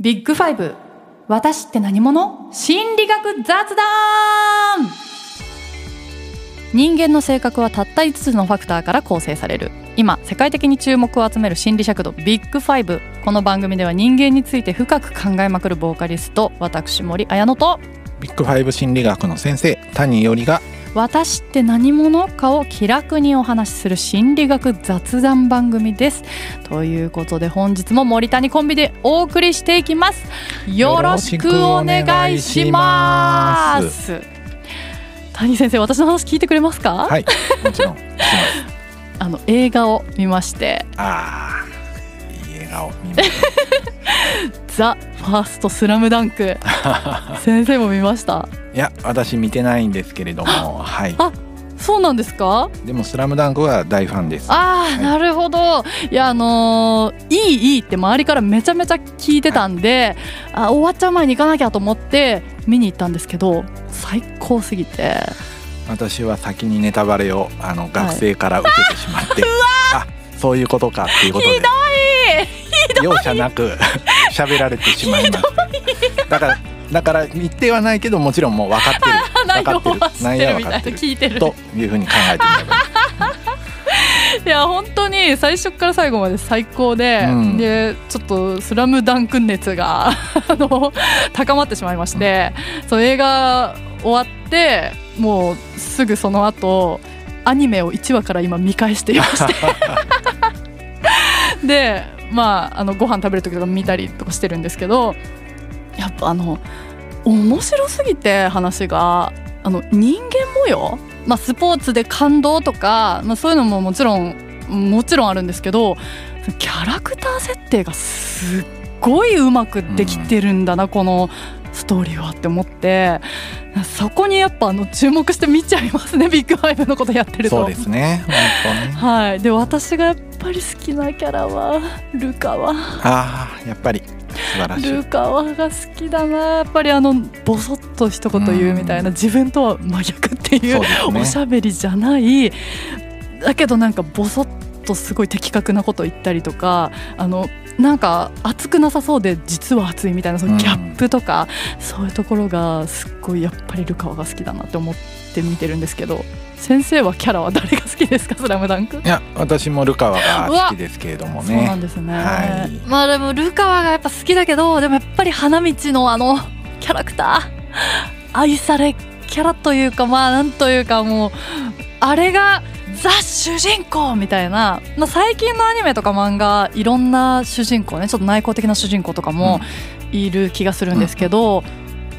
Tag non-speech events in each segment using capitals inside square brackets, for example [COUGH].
ビッグファイブ。私って何者？心理学雑談。人間の性格はたった5つのファクターから構成される。今世界的に注目を集める心理尺度ビッグファイブ。この番組では人間について深く考えまくるボーカリスト私森綾乃と。ビッグファイブ心理学の先生谷伊織が私って何者かを気楽にお話しする心理学雑談番組です。ということで本日も森谷コンビでお送りしていきます。よろしくお願いします。谷先生私の話聞いてくれますか？はいもちろん [LAUGHS] あの映画を見まして。あーいい笑顔見まし [LAUGHS] ザ・ファーストスラムダンク。[LAUGHS] 先生も見ました？たいや私見てないんですけれどもはい。あそうなんですか？でもスラムダンクは大ファンです。あー、はい。なるほど。いやあのーいいいいって周りからめちゃめちゃ聞いてたんで、あ終わっちゃう前に行かなきゃと思って見に行ったんですけど最高すぎて。私は先にネタバレをあの学生から受けてしまって、あそういうことかっていうことで。容赦なく喋られてしまいましただからだから言ってはないけどもちろんもう分かってる。[LAUGHS] 内容分かってる。は知ってるみたいな。分かってる。聞いてる。というふうに考えてみれば。[LAUGHS] いや本当に最初から最後まで最高で、うん。でちょっと「スラムダンク熱が [LAUGHS] あの高まってしまいまして、その映画終わってもうすぐその後アニメを1話から今見返していまして。でまああのご飯食べる時とか見たりとかしてるんですけどやっぱあの面白すぎて話があの人間模様まあ、スポーツで感動とか、まあ、そういうのももちろんもちろんあるんですけどキャラクター設定がすっごいうまくできてるんだな、このストーリーはって思ってそこにやっぱあの注目して見ちゃいますね [LAUGHS] ビッグファイブのことやってると。そうですね本当ねはい、で私がやっぱり好きなキャラはルカワ。ああやっぱり。素晴らしい。ルカワが好きだな。やっぱりあのボソッと一言言うみたいな、自分とは真逆っていうね。おしゃべりじゃない。だけどなんかボソッとすごい的確なこと言ったりとかあのなんか熱くなさそうで実は熱いみたいなそのギャップとか、そういうところがすっごいやっぱりルカワが好きだなって思って見てるんですけど先生はキャラは誰が好きですか「スラムダンク？いや私もルカワが好きですけれどもそうなねんですね、はい。まあでもルカワがやっぱ好きだけどでもやっぱり花道のあのキャラクター愛されキャラというかまあなんというかもうあれがザ主人公みたいな、まあ、最近のアニメとか漫画いろんな主人公ねちょっと内向的な主人公とかもいる気がするんですけど、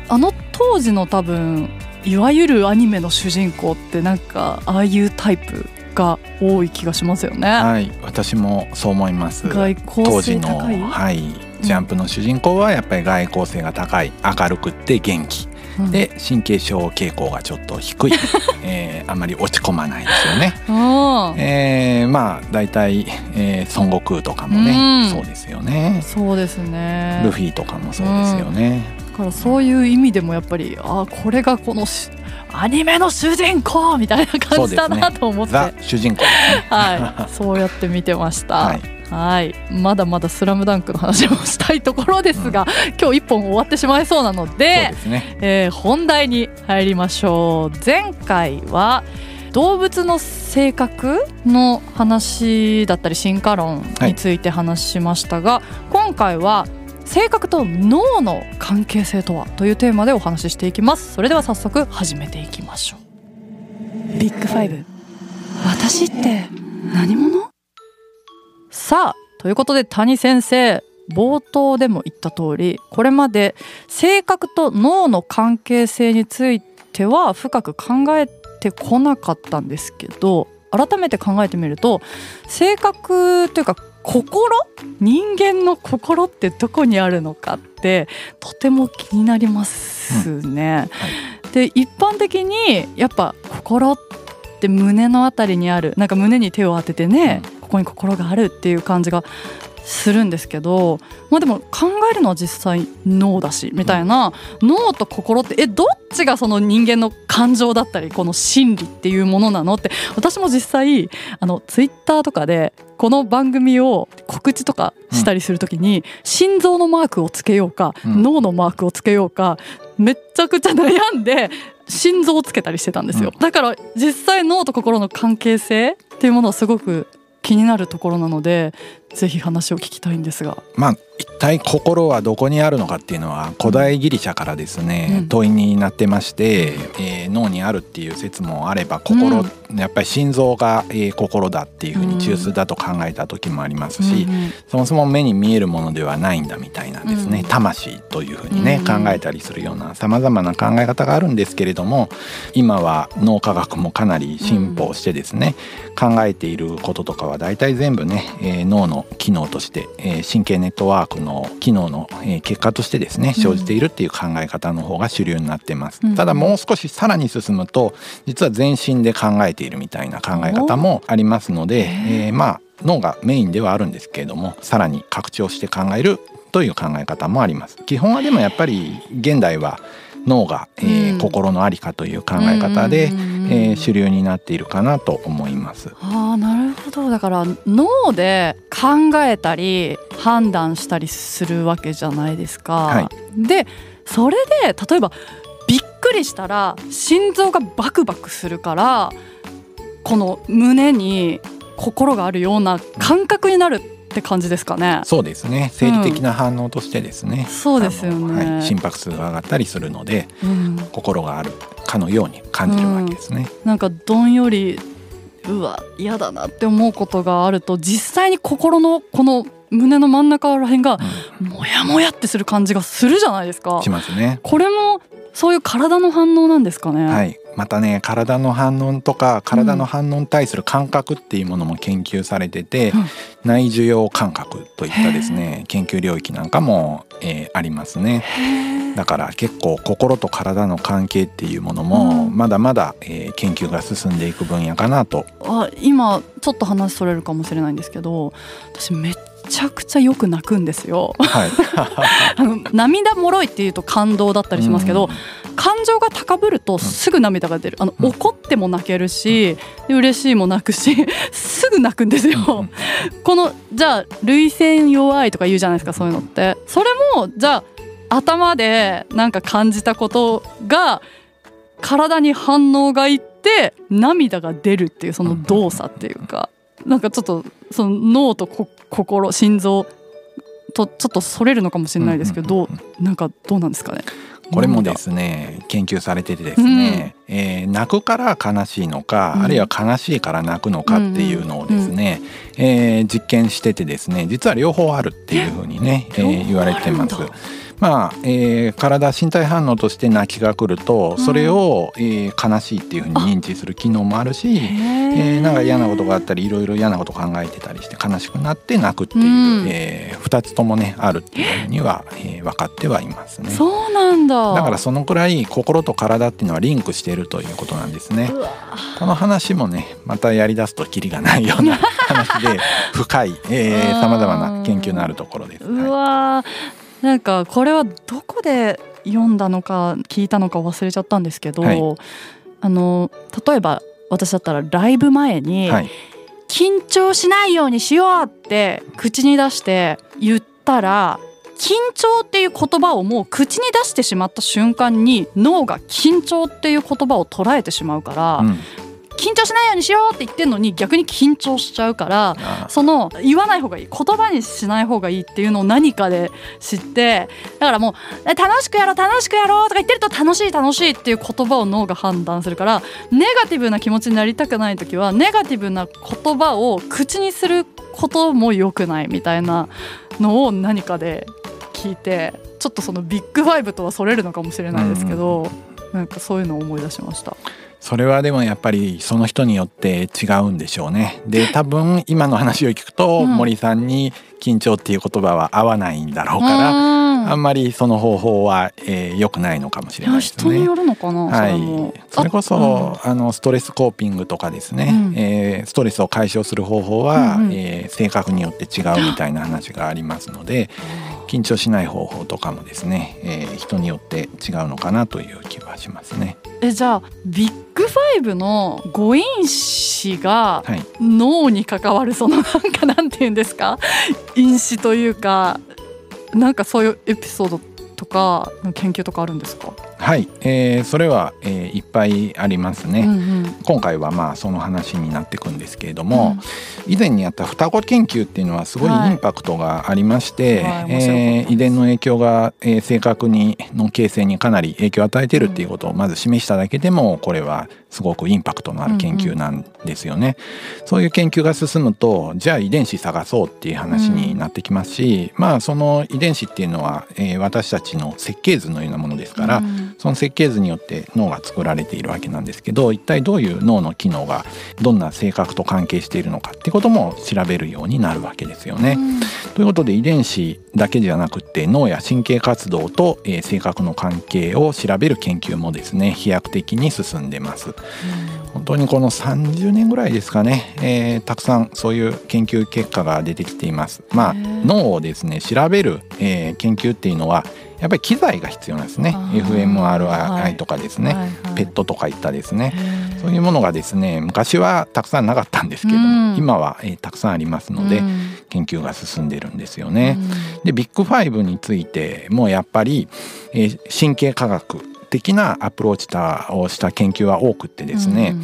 あの当時の多分いわゆるアニメの主人公ってなんかああいうタイプが多い気がしますよね。はい私もそう思います。外交当時の性高い、はいジャンプの主人公はやっぱり外交性が高い明るくって元気うん、で神経症傾向がちょっと低い、[LAUGHS] えーあまり落ち込まないですよね。うんえーまあ大体、えー、孫悟空とかもね、うんそうですよね。そうですねルフィとかもそうですよね。だからそういう意味でもやっぱりあこれがこのしアニメの主人公みたいな感じだなと思って、ザ主人公ね。はい、そうやって見てました。ははい。い、まだまだスラムダンクの話もしたいところですが、今日一本終わってしまいそうなのでですね。えー本題に入りましょう。前回は動物の性格の話だったり進化論について話しましたが、今回は性格と脳の関係性とはというテーマでお話ししていきます。それでは早速始めていきましょう。ビッグファイブ。私って何者？さあということで谷先生冒頭でも言った通りこれまで性格と脳の関係性については深く考えてこなかったんですけど改めて考えてみると性格というか心人間の心ってどこにあるのかってとても気になりますね。で一般的にやっぱ心って胸のあたりにあるなんか胸に手を当ててね、ここに心があるっていう感じがするんですけど、まあ、でも考えるのは実際脳だしみたいな、脳と心ってえどっちがその人間の感情だったりこの心理っていうものなの？って私も実際あのツイッターとかでこの番組を告知とかしたりするときに、心臓のマークをつけようか、脳のマークをつけようかめっちゃくちゃ悩んで心臓をつけたりしてたんですよ、だから実際脳と心の関係性っていうものはすごく気になるところなのでぜひ話を聞きたいんですが。まあ一体心はどこにあるのかっていうのは古代ギリシャからですね、うん、問いになってまして、えー、脳にあるっていう説もあれば心、うん、やっぱり心臓が、えー、心だっていうふうに中枢だと考えた時もありますし、うん、そもそも目に見えるものではないんだみたいなですね、魂というふうにね、考えたりするようなさまざまな考え方があるんですけれども今は脳科学もかなり進歩してですね、考えていることとかは大体全部ね、えー、脳の機能として、え神経ネットワークの機能の、え結果としてですね生じているっていう考え方の方が主流になってます、うん、ただもう少しさらに進むと実は全身で考えているみたいな考え方もありますので、えー、まあ脳がメインではあるんですけれどもさらに拡張して考えるという考え方もあります。基本はでもやっぱり現代は脳が、えー、うん、心の在りかという考え方で、えー、主流になっているかなと思います。あなるほどだから脳で考えたり判断したりするわけじゃないですか。はい、でそれで例えばびっくりしたら心臓がバクバクするからこの胸に心があるような感覚になるって感じですかね。そうですね。生理的な反応としてですね。うん、そうですよね、はい、心拍数が上がったりするので、うん、心があるかのように感じるわけですね。うん、なんかどんよりうわ嫌だなって思うことがあると実際に心のこの胸の真ん中らへんがモヤモヤってする感じがするじゃないですか。しますね。これもそういう体の反応なんですかね。はい。またね体の反応とか体の反応に対する感覚っていうものも研究されてて、うん、内受容感覚といったですね研究領域なんかも、えー、ありますね。だから結構心と体の関係っていうものもまだまだ、えー、研究が進んでいく分野かなと。あ今ちょっと話それるかもしれないんですけど私めっちゃくちゃよく泣くんですよ。はい、[LAUGHS] あの涙もろいっていうと感動だったりしますけど、うん、感情が高ぶるとすぐ涙が出る。あの、うん、怒っても泣けるし、うん、嬉しいも泣くし [LAUGHS] すぐ泣くんですよ。このじゃあ涙腺弱いとか言うじゃないですかそういうのって。それもじゃあ頭でなんか感じたことが体に反応がいって涙が出るっていうその動作っていうか。なんかちょっとその脳と心心臓とちょっとそれるのかもしれないですけど、どうなんかどうなんですかね？これもですね研究されててですね、うん、えー、泣くから悲しいのか、うん、あるいは悲しいから泣くのかっていうのをですね、うん、えー、実験しててですね実は両方あるっていうふうにね、えー、言われてます。まあえー、体身体反応として泣きが来るとそれを、うん、えー、悲しいっていうふうに認知する機能もあるし、えー、なんか嫌なことがあったりいろいろ嫌なこと考えてたりして悲しくなって泣くっていう、うん、えー、2つともねあるっていうふうには、えー、分かってはいますね。そうなんだ。だからそのくらい心と体っていうのはリンクしているということなんですね。この話もねまたやりだすときりがないような話で深いさまざまな研究のあるところです。うわなんかこれはどこで読んだのか聞いたのか忘れちゃったんですけど、はい、あの例えば私だったらライブ前に、はい、緊張しないようにしようって口に出して言ったら緊張っていう言葉をもう口に出してしまった瞬間に脳が緊張っていう言葉を捉えてしまうから、うん、緊張しないようにしようって言ってんのに逆に緊張しちゃうからその言わない方がいい言葉にしない方がいいっていうのを何かで知ってだからもう楽しくやろう楽しくやろうとか言ってると楽しい楽しいっていう言葉を脳が判断するからネガティブな気持ちになりたくない時はネガティブな言葉を口にすることも良くないみたいなのを何かで聞いてちょっとそのビッグファイブとはそれるのかもしれないですけど、うん、なんかそういうのを思い出しました。それはでもやっぱりその人によって違うんでしょうね。で多分今の話を聞くと森さんに緊張っていう言葉は合わないんだろうからあんまりその方法は、えー、良くないのかもしれないですね。人によるのかな。はい。それこそあのストレスコーピングとかですね、うん、えー、ストレスを解消する方法は、うんうん、えー、性格によって違うみたいな話がありますので、緊張しない方法とかもですね、えー、人によって違うのかなという気はしますね。えじゃあビッグファイブの誤因子が脳に関わるそのなんかなんて言うんですか？[LAUGHS] 因子というかなんかそういうエピソードとかの研究とかあるんですか？はい、えー、それは、えー、いっぱいありますね、うんうん、今回はまあその話になっていくんですけれども、うん、以前にやった双子研究っていうのはすごいインパクトがありまして、はい、えー、遺伝の影響が、えー、性格にの形成にかなり影響を与えているっていうことをまず示しただけでもこれはすごくインパクトのある研究なんですよね。うんうん、そういう研究が進むとじゃあ遺伝子探そうっていう話になってきますし、うん、まあその遺伝子っていうのは、えー、私たちの設計図のようなものですから、うん、その設計図によって脳が作られているわけなんですけど一体どういう脳の機能がどんな性格と関係しているのかってことも調べるようになるわけですよね。ということで遺伝子だけじゃなくて脳や神経活動と、えー、性格の関係を調べる研究もですね飛躍的に進んでます。本当にこの30年ぐらいですかね、えー、たくさんそういう研究結果が出てきています。まあ、脳をですね調べる、えー、研究っていうのはやっぱり機材が必要なんですね。fMRI とかですね、はいはいはい、ペットとかいったですね。そういうものがですね昔はたくさんなかったんですけども、うん、今は、えー、たくさんありますので、うん、研究が進んでるんですよね。うん、でビッグファイブについてもやっぱり、えー、神経科学的なアプローチをした研究は多くってですね、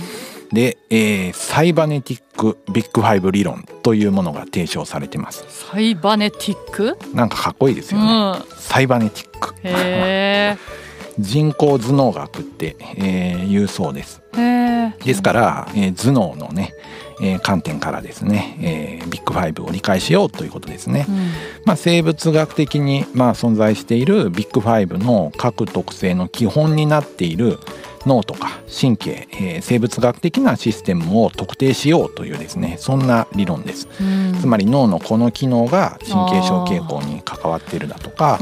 で、えー、サイバネティックビッグファイブ理論というものが提唱されてます。サイバネティックなんかかっこいいですよね、うん、サイバネティックへ人工頭脳学って、えー、言うそうです。ですから、えー、頭脳のねえー、観点からですね、えー、ビッグファイブを理解しようということですね。うん、まあ、生物学的にまあ存在しているビッグファイブの各特性の基本になっている脳とか神経、えー、生物学的なシステムを特定しようというですねそんな理論です、うん、つまり脳のこの機能が神経症傾向に関わっているだとか、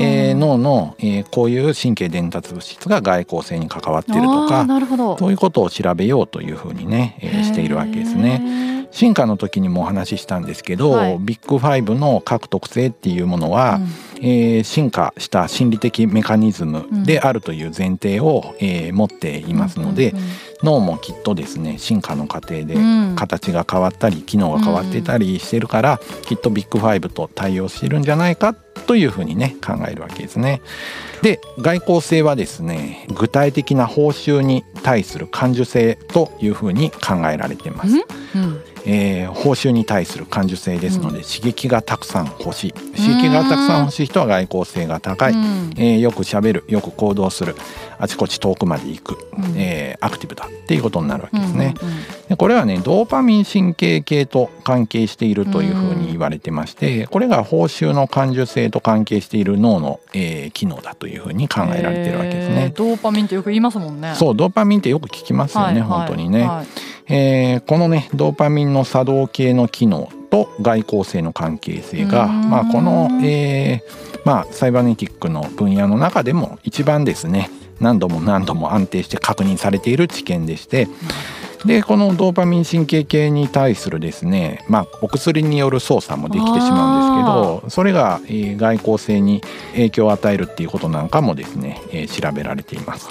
えー、脳の、えー、こういう神経伝達物質が外交性に関わっているとかそういうことを調べようというふうにね、えー、しているわけですね。進化の時にもお話ししたんですけど、はい、ビッグファイブの各特性っていうものは、うん、えー、進化した心理的メカニズムであるという前提を、えー、持っていますので、うんうんうん、脳もきっとですね進化の過程で形が変わったり機能が変わってたりしてるから、きっとビッグファイブと対応してるんじゃないかというふうにね考えるわけですね。で外交性はですね具体的な報酬に対する感受性というふうに考えられています。うん。えー、報酬に対する感受性ですので、うん、刺激がたくさん欲しい。刺激がたくさん欲しい人は外交性が高い、うん、えー、よくしゃべるよく行動するあちこち遠くまで行く、うん、えー、アクティブだっていうことになるわけですね。でこれはねドーパミン神経系と関係しているというふうに言われてましてこれが報酬の感受性と関係している脳の、えー、機能だというふうに考えられてるわけですね。ドーパミンってよく言いますもんね。そうドーパミンってよく聞きますよね、はい、本当にね。はいえー、このねドーパミンの作動系の機能と外交性の関係性が、まあ、この、えーまあ、サイバネティックの分野の中でも一番ですね何度も何度も安定して確認されている知見でして、でこのドーパミン神経系に対するですね、まあ、お薬による操作もできてしまうんですけどそれが、えー、外交性に影響を与えるっていうことなんかもですね、えー、調べられています。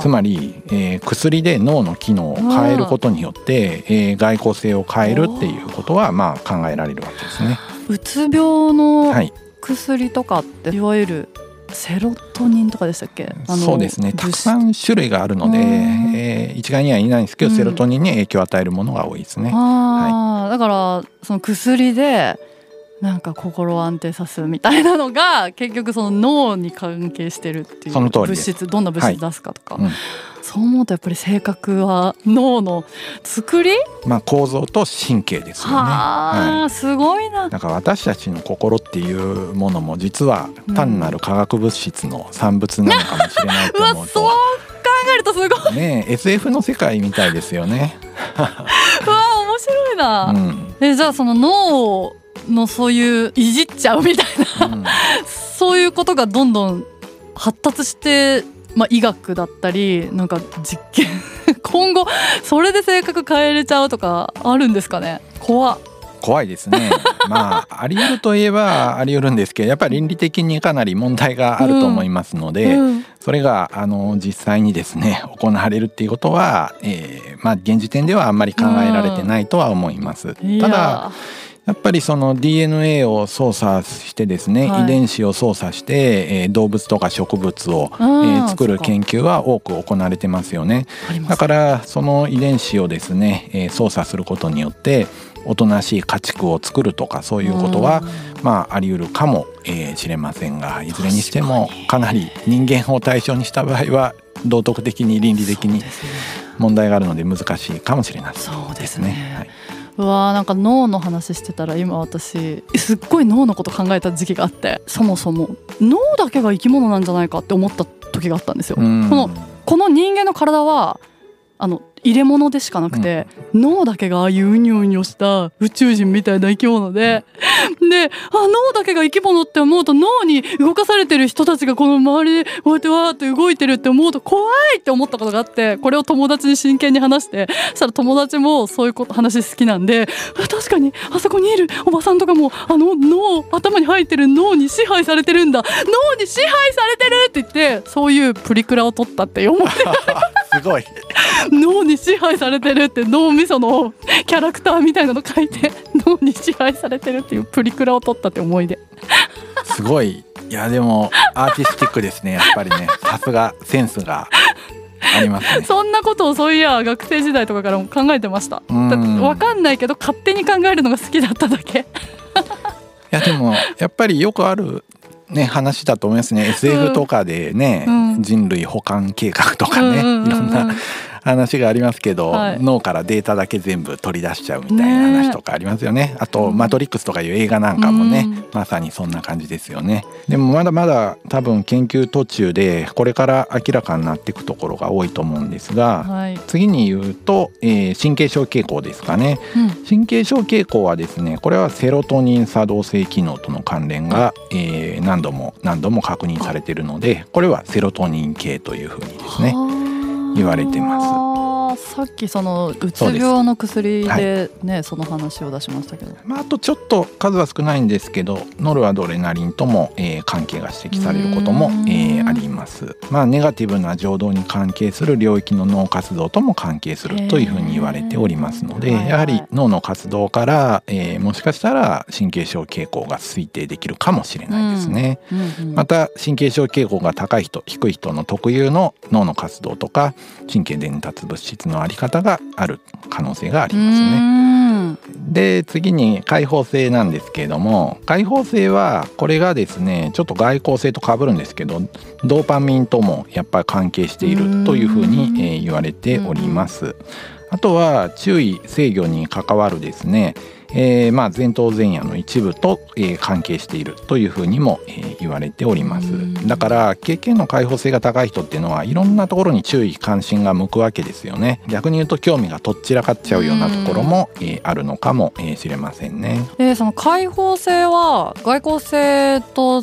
つまり、えー、薬で脳の機能を変えることによって、えー、外交性を変えるっていうことはまあ考えられるわけですね。うつ病の薬とかって、はい、いわゆるセロトニンとかでしたっけ？そうですね。たくさん種類があるので、えー、一概には言えないんですけど、うん、セロトニンに影響を与えるものが多いですね。はい、だからその薬でなんか心を安定させるみたいなのが結局その脳に関係してるっていう。物質どんな物質出すかとか、はい。うん、そう思うとやっぱり性格は脳の作り？まあ構造と神経ですよね。は、はい、すごいな。だから私たちの心っていうものも実は単なる化学物質の産物なのかもしれないと思うと。[LAUGHS] うそう考えるとすごい。ね SF の世界みたいですよね。[LAUGHS] わ面白いな。うん、えじゃあその脳のそういういじっちゃうみたいな、うん、そういうことがどんどん発達して、まあ、医学だったりなんか実験。[LAUGHS] 今後それで性格変えれちゃうとかあるんですかね？怖。怖いですね。まあ [LAUGHS] あり得るといえばあり得るんですけどやっぱり倫理的にかなり問題があると思いますので、うん。うん、それがあの実際にですね行われるっていうことは、えー、まあ現時点ではあんまり考えられてないとは思います。うん、ただやっぱりその DNA を操作してですね、はい、遺伝子を操作して、えー、動物とか植物を、えー、作る研究は多く行われてますよね。だからその遺伝子をですね、えー、操作することによっておとなしい家畜を作るとかそういうことは、まあ、あり得るかもし、えー、れませんがいずれにしてもかなり人間を対象にした場合は道徳的に倫理的に問題があるので難しいかもしれない。そうですね。はいうわーなんか脳の話してたら今私すっごい脳のこと考えた時期があってそもそも。脳だけが生き物なんじゃないかって思った時があったんですよ。このこの人間の体はあの入れ物でしかなくて、うん、脳だけがああいううにょうにょした宇宙人みたいな生き物で、うん、であ脳だけが生き物って思うと脳に動かされてる人たちがこの周りでこうやってわーって動いてるって思うと怖いって思ったことがあってこれを友達に真剣に話してそしたら友達もそういうこと話好きなんで確かにあそこにいるおばさんとかもあの脳頭に入ってる脳に支配されてるんだ。脳に支配されてるって言ってそういうプリクラを撮ったって思ってすごい。脳に支配されてるって脳みそのキャラクターみたいなの書いて脳に支配されてるっていうプリクラを撮ったって思い出。すごい。いやでもアーティスティックですね。やっぱりね。さすがセンスがありますね。そんなことをそういや学生時代とかからも考えてました。分かんないけど勝手に考えるのが好きだっただけ。いやでもやっぱりよくあるね話だと思いますね。SF とかでね、うん、人類保管計画とかね、いろんな話がありますけど、はい、脳からデータだけ全部取り出しちゃうみたいな話とかありますよね。ね。あと「マトリックス」とかいう映画なんかもね、うん、まさにそんな感じですよね。でもまだまだ多分研究途中でこれから明らかになっていくところが多いと思うんですが、はい、次に言うと、えー、神経症傾向ですかね、うん、神経症傾向はですねこれはセロトニン作動性機能との関連が、えー、何度も何度も確認されているのでこれはセロトニン系というふうにですね言われてます。さっきそのうつ病の薬でね、はい、その話を出しましたけど、まあ、あとちょっと数は少ないんですけどノルアドレナリンとも、えー、関係が指摘されることも、えー、あります。まあ、ネガティブな情動に関係する領域の脳活動とも関係するというふうに言われておりますので、やはり脳の活動から、えー、もしかしたら神経症傾向が推定できるかもしれないですね。また神経症傾向が高い人低い人の特有の脳の活動とか神経伝達物質のあり方がある可能性がありますね。で次に開放性なんですけれども開放性はこれがですねちょっと外交性とかぶるんですけどドーパミンともやっぱり関係しているというふうに、えー、言われております。あとは注意制御に関わるですねえー、まあ前頭前野の一部と、えー、関係しているというふうにも、えー、言われております。だから経験の開放性が高い人っていうのはいろんなところに注意関心が向くわけですよね。逆に言うと興味がとっちらかっちゃうようなところも、えー、あるのかもし、えー、れませんね、えー、その開放性は外交性と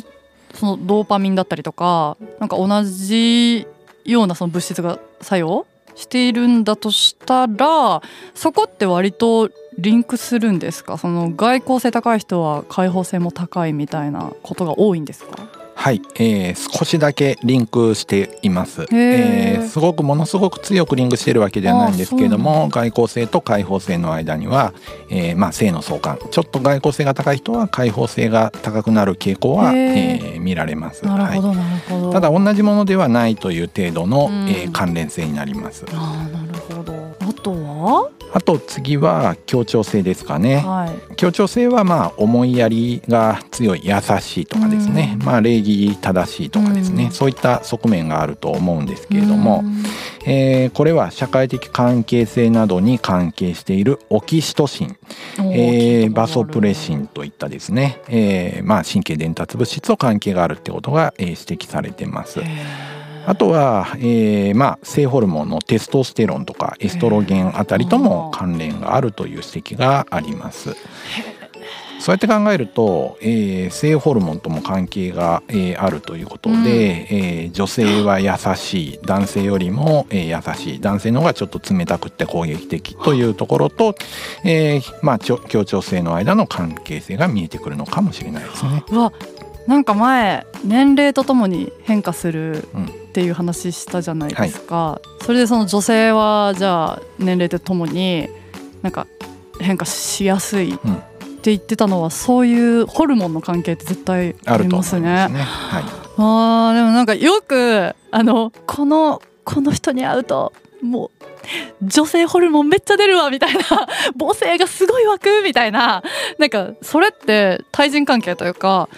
そのドーパミンだったりとかなんか同じようなその物質が作用しているんだとしたらそこって割とリンクするんですか？その外交性高い人は開放性も高いみたいなことが多いんですか？はい、えー、少しだけリンクしています、えー、すごくものすごく強くリンクしているわけではないんですけれども外交性と開放性の間には、えー、まあ性の相関。ちょっと外交性が高い人は開放性が高くなる傾向は、えー、見られます。なるほど、なるほど。ただ同じものではないという程度の、うん、えー、関連性になります。あなるはあと次は協調性ですかね、はい、協調性はまあ思いやりが強い優しいとかですね、うん、まあ礼儀正しいとかですね、うん、そういった側面があると思うんですけれども、うん、えー、これは社会的関係性などに関係しているオキシトシン、えー、バソプレシンといったですね、えー、まあ神経伝達物質と関係があるってことが、えー、指摘されてます。あとは、えーまあ、性ホルモンのテストステロンとかエストロゲンあたりとも関連があるという指摘があります。[LAUGHS] そうやって考えると、えー、性ホルモンとも関係が、えー、あるということで、うん、えー、女性は優しい男性よりも、えー、優しい男性の方がちょっと冷たくて攻撃的というところと、えーまあ、協調性の間の関係性が見えてくるのかもしれないですね。なんか前年齢とともに変化するっていう話したじゃないですか、はい、それでその女性はじゃあ年齢とともになんか変化しやすいって言ってたのは、そういうホルモンの関係って絶対ありますね。すね。はい、あでもなんかよくあのこのこの人に会うともう女性ホルモンめっちゃ出るわみたいな。[LAUGHS] 母性がすごい湧くみたいな。なんかそれって対人関係というか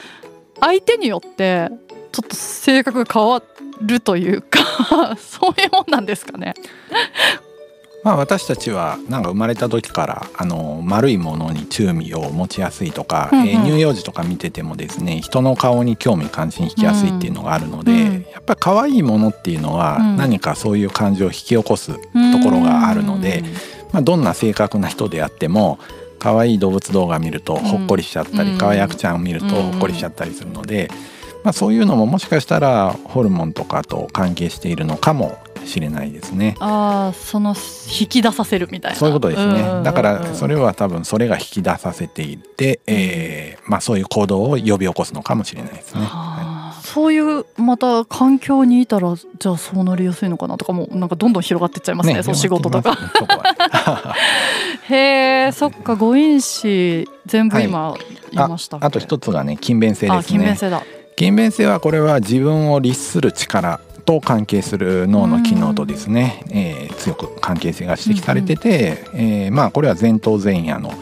相手によってちょっと性格が変わるというか [LAUGHS] そういうもんなんですかね。まあ、私たちはなんか生まれた時からあの丸いものに注味を持ちやすいとか、うんうん、えー、乳幼児とか見ててもですね人の顔に興味関心引きやすいっていうのがあるので、うん、やっぱり可愛いものっていうのは何かそういう感情を引き起こすところがあるので、うん、まあ、どんな性格な人であっても可愛い動物動画見るとほっこりしちゃったり、可愛い赤ちゃんを見るとほっこりしちゃったりするので、まあ、そういうのももしかしたらホルモンとかと関係しているのかもしれないですね。ああその引き出させるみたいな。そういうことですね、だからそれは多分それが引き出させていて、えーまあ、そういう行動を呼び起こすのかもしれないですね。はい、そういうまた環境にいたらじゃあそうなりやすいのかなとかもなんかどんどん広がっていっちゃいますね、ね、その仕事とか。へえそっか誤因子全部今言いました、はい、ああと一つがね勤勉性ですね。勤勉性だ。勤勉性はこれは自分を律する力と関係する脳の機能とですね、えー、強く関係性が指摘されてて、うんうん、えー、まあこれは前頭前野の、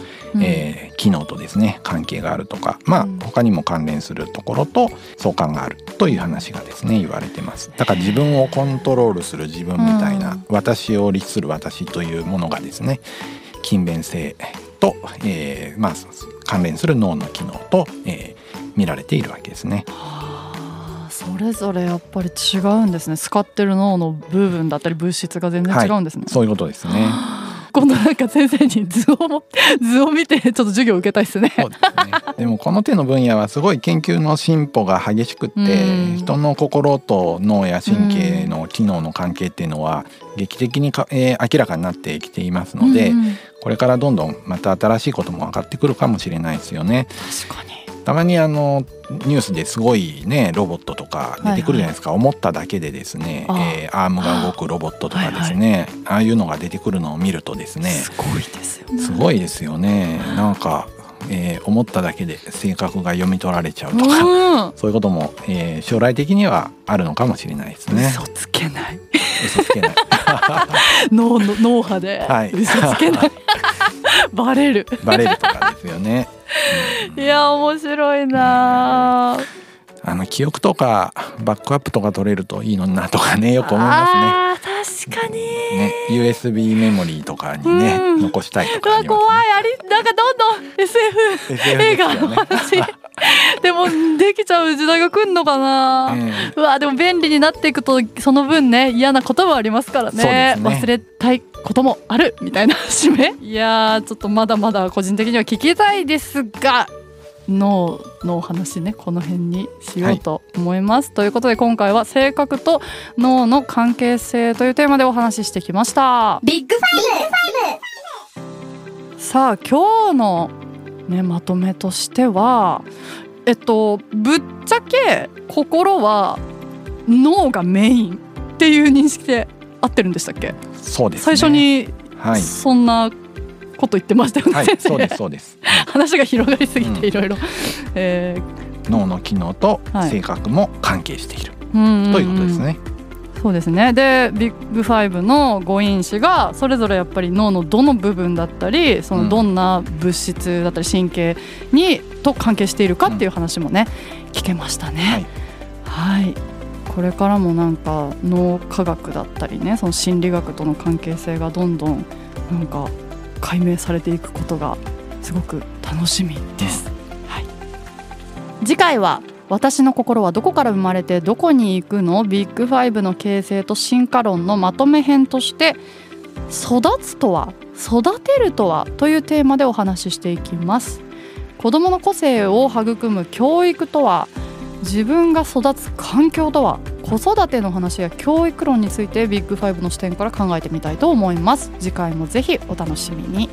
えー、機能とですね関係があるとかまあ他にも関連するところと相関があるという話がですね言われてます。だから自分をコントロールする自分みたいな、うん、私を律する私というものがですね勤勉性と、えー、まあ関連する脳の機能と、えー、見られているわけですね。それぞれやっぱり違うんですね。使ってる脳の部分だったり物質が全然違うんですね、はい、そういうことですね今度なんか先生に図を図を見てちょっと授業を受けたいですね。そうですね。でもこの手の分野はすごい研究の進歩が激しくって、人の心と脳や神経の機能の関係っていうのは劇的にか、えー、明らかになってきていますので、これからどんどんまた新しいことも分かってくるかもしれないですよね。確かにたまにあのニュースですごいねロボットとか出てくるじゃないですか、はいはい、思っただけでですねえー、アームが動くロボットとかですね、はいはい、ああいうのが出てくるのを見るとですねすごいですよねすごいですよねなんかえー、思っただけで性格が読み取られちゃうとか、うん、[LAUGHS] そういうことも、えー、将来的にはあるのかもしれないですね。嘘つけない。嘘つけない。[LAUGHS] 脳の脳波で、はい、嘘つけない。[LAUGHS] [LAUGHS] バレる。バレるとかですよね。[LAUGHS] いや面白いな、あの記憶とかバックアップとか取れるといいのになとかねよく思いますね。あ確かに、ね、USB メモリーとかにね、うん、残したいとか、ね、怖い。ありなんかどんどん SF, SF 映画の話。でもできちゃう時代が来るのかな、えー、うわでも便利になっていくとその分ね嫌なこともありますからね、ね、忘れたいこともあるみたいな締めいやちょっとまだまだ個人的には聞きたいですが脳の話ねこの辺にしようと思います、はい、ということで今回は性格と脳の関係性というテーマでお話ししてきました。ビッグファイブさあ今日のねまとめとしてはえっとぶっちゃけ心は脳がメインっていう認識で合ってるんでしたっけ？そうです、ね、最初にそんなこと言ってましたよね、はい、そうですそうです。[LAUGHS] 話が広がりすぎていろいろ。脳の機能と性格も関係している、はい、ということですね。そうですね。でビッグファイブの誤因子がそれぞれやっぱり脳のどの部分だったりそのどんな物質だったり神経にと関係しているかっていう話もね、うん、聞けましたね。はい、はい。これからもなんか脳科学だったりねその心理学との関係性がどんどんなんか解明されていくことがすごく楽しみです、はい、次回は私の心はどこから生まれてどこに行くの？ビッグファイブの形成と進化論のまとめ編として育つとは育てるとはというテーマでお話ししていきます。子どもの個性を育む教育とは自分が育つ環境とは子育ての話や教育論についてビッグファイブの視点から考えてみたいと思います。次回もぜひお楽しみに。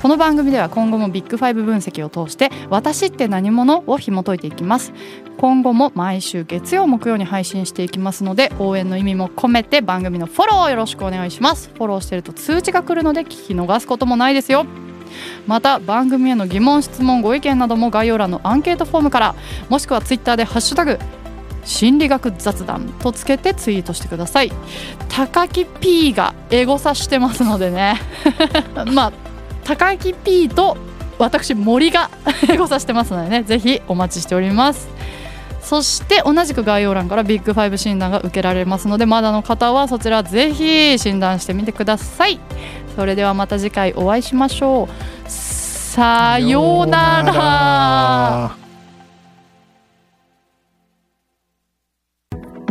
この番組では今後もビッグファイブ分析を通して私って何者を紐解いていきます。今後も毎週月曜木曜に配信していきますので応援の意味も込めて番組のフォローをよろしくお願いします。フォローしてると通知が来るので聞き逃すこともないですよ。また番組への疑問質問ご意見なども概要欄のアンケートフォームからもしくはツイッターで「ハッシュタグ心理学雑談」とつけてツイートしてください。高木 P がエゴサしてますのでね。[LAUGHS] まあ高木 P と私森がエゴサしてますのでね。ぜひお待ちしております。そして同じく概要欄からビッグファイブ診断が受けられますのでまだの方はそちらぜひ診断してみてください。それではまた次回お会いしましょう。さようなら。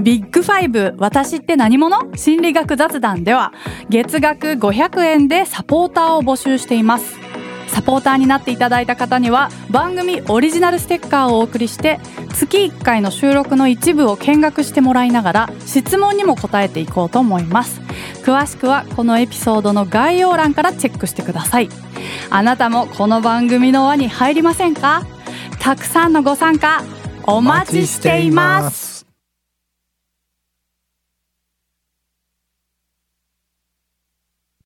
ビッグファイブ私って何者？心理学雑談では月額500円でサポーターを募集しています。サポーターになっていただいた方には番組オリジナルステッカーをお送りして月1回の収録の一部を見学してもらいながら質問にも答えていこうと思います。詳しくはこのエピソードの概要欄からチェックしてください。あなたもこの番組の輪に入りませんか？たくさんのご参加お待ちしています。